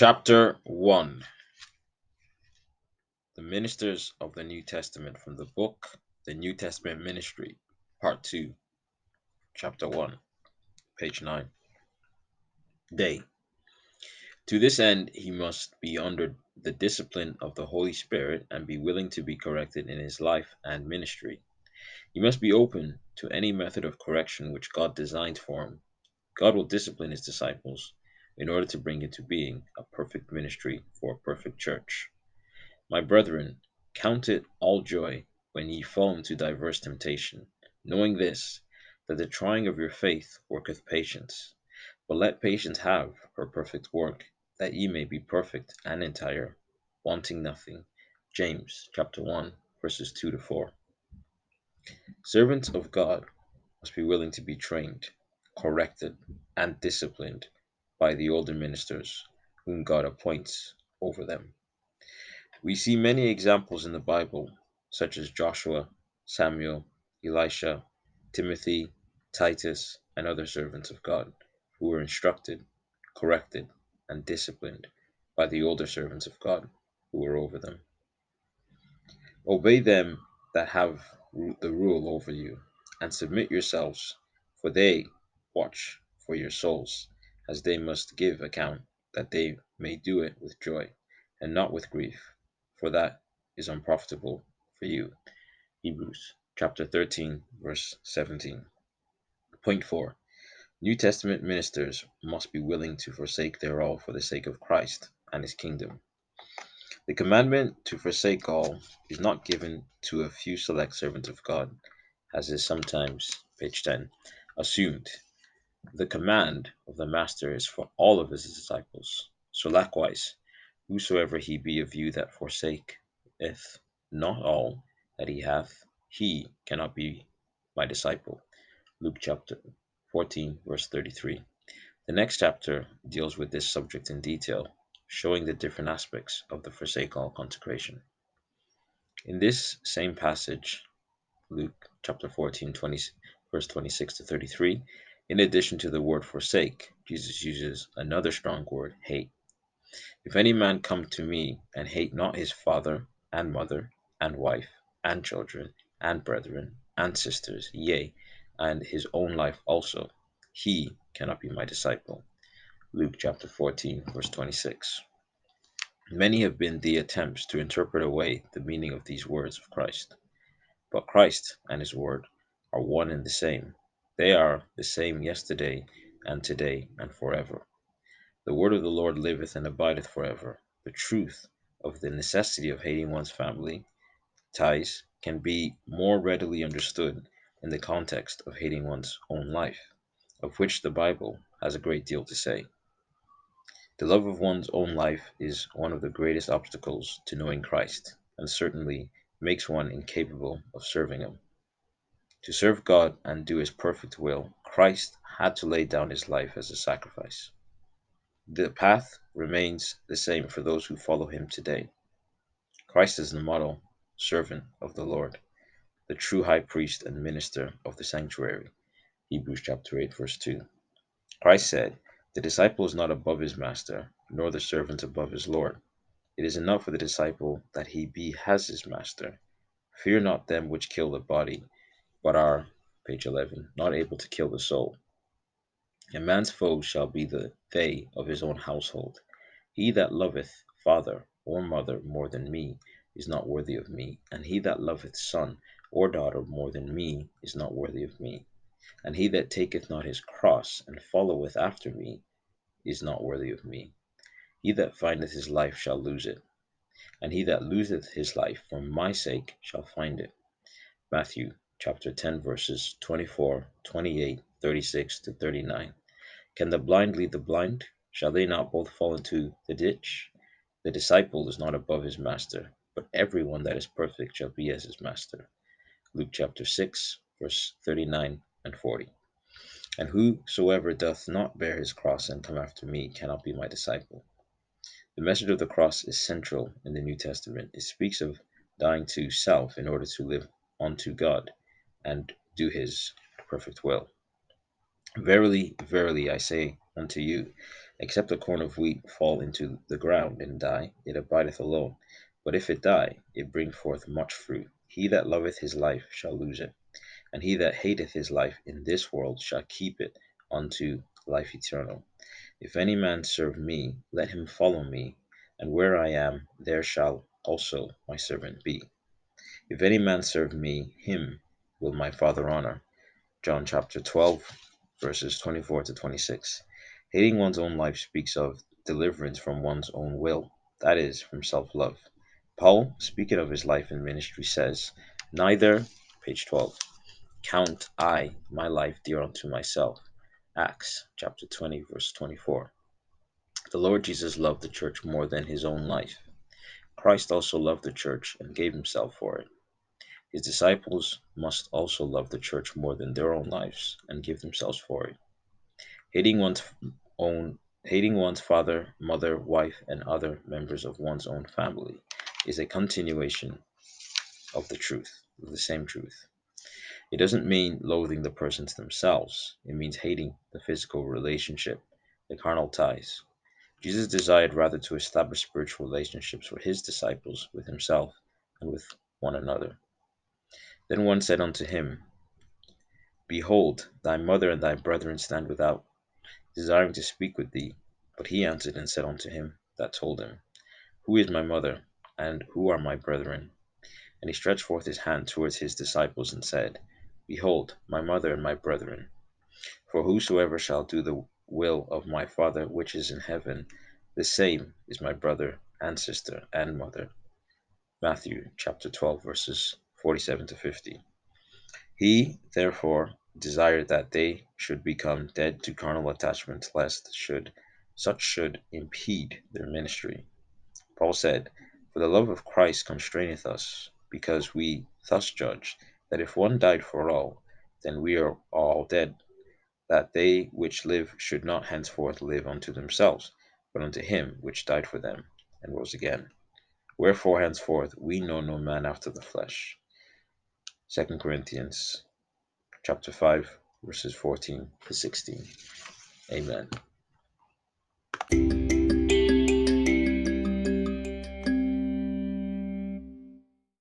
Chapter 1 The Ministers of the New Testament from the book The New Testament Ministry, Part 2, Chapter 1, page 9. Day. To this end, he must be under the discipline of the Holy Spirit and be willing to be corrected in his life and ministry. He must be open to any method of correction which God designed for him. God will discipline his disciples in order to bring into being a perfect ministry for a perfect church. My brethren, count it all joy when ye fall into diverse temptation, knowing this, that the trying of your faith worketh patience. But let patience have her perfect work, that ye may be perfect and entire, wanting nothing. James chapter 1, verses 2 to 4. Servants of God must be willing to be trained, corrected, and disciplined by the older ministers whom God appoints over them. We see many examples in the Bible, such as Joshua, Samuel, Elisha, Timothy, Titus, and other servants of God, who were instructed, corrected, and disciplined by the older servants of God who were over them. Obey them that have the rule over you, and submit yourselves, for they watch for your souls, as they must give account, that they may do it with joy, and not with grief, for that is unprofitable for you. Hebrews chapter 13, verse 17. Point 4. New Testament ministers must be willing to forsake their all for the sake of Christ and his kingdom. The commandment to forsake all is not given to a few select servants of God, as is sometimes, page 10, assumed. The command of the Master is for all of his disciples. So likewise, whosoever he be of you that forsaketh not all that he hath, he cannot be my disciple. Luke chapter 14, verse 33. The next chapter deals with this subject in detail, showing the different aspects of the forsake all consecration. In this same passage, Luke chapter 14, 20, verse 26 to 33, in addition to the word forsake, Jesus uses another strong word, hate. If any man come to me and hate not his father and mother and wife and children and brethren and sisters, yea, and his own life also, he cannot be my disciple. Luke chapter 14, verse 26. Many have been the attempts to interpret away the meaning of these words of Christ. But Christ and his word are one and the same. They are the same yesterday and today and forever. The word of the Lord liveth and abideth forever. The truth of the necessity of hating one's family ties can be more readily understood in the context of hating one's own life, of which the Bible has a great deal to say. The love of one's own life is one of the greatest obstacles to knowing Christ, and certainly makes one incapable of serving Him. To serve God and do His perfect will, Christ had to lay down His life as a sacrifice. The path remains the same for those who follow Him today. Christ is the model servant of the Lord, the true high priest and minister of the sanctuary. Hebrews chapter 8, verse 2. Christ said, the disciple is not above his master, nor the servant above his Lord. It is enough for the disciple that he be as his master. Fear not them which kill the body, but are, page 11, not able to kill the soul. A man's foes shall be the they of his own household. He that loveth father or mother more than me is not worthy of me, and he that loveth son or daughter more than me is not worthy of me. And he that taketh not his cross and followeth after me is not worthy of me. He that findeth his life shall lose it, and he that loseth his life for my sake shall find it. Matthew chapter 10 verses 24, 28, 36 to 39. Can the blind lead the blind? Shall they not both fall into the ditch? The disciple is not above his master, but everyone that is perfect shall be as his master. Luke chapter 6 verse 39 and 40. And whosoever doth not bear his cross and come after me cannot be my disciple. The message of the cross is central in the New Testament. It speaks of dying to self in order to live unto God and do his perfect will. Verily, verily, I say unto you, Except a corn of wheat fall into the ground and die, it abideth alone. But if it die, it bring forth much fruit. He that loveth his life shall lose it, and he that hateth his life in this world shall keep it unto life eternal. If any man serve me, let him follow me, and where I am, there shall also my servant be. If any man serve me, him will my Father honor. John chapter 12, verses 24 to 26. Hating one's own life speaks of deliverance from one's own will, that is, from self love. Paul, speaking of his life and ministry, says, Neither, page 12, count I my life dear unto myself. Acts chapter 20, verse 24. The Lord Jesus loved the church more than his own life. Christ also loved the church and gave himself for it. His disciples must also love the church more than their own lives and give themselves for it. Hating one's own hating one's father, mother, wife, and other members of one's own family is a continuation of the truth, of the same truth. It doesn't mean loathing the persons themselves. It means hating the physical relationship, the carnal ties. Jesus desired rather to establish spiritual relationships for his disciples with himself and with one another. Then one said unto him, Behold, thy mother and thy brethren stand without, desiring to speak with thee. But he answered and said unto him that told him, Who is my mother, and who are my brethren? And he stretched forth his hand towards his disciples and said, Behold, my mother and my brethren. For whosoever shall do the will of my Father which is in heaven, the same is my brother and sister and mother. Matthew chapter 12, verses 47 to 50. He, therefore, desired that they should become dead to carnal attachments, lest should such should impede their ministry. Paul said, For the love of Christ constraineth us, because we thus judge, that if one died for all, then we are all dead, that they which live should not henceforth live unto themselves, but unto him which died for them, and rose again. Wherefore henceforth we know no man after the flesh. 2 Corinthians chapter 5, verses 14 to 16. Amen.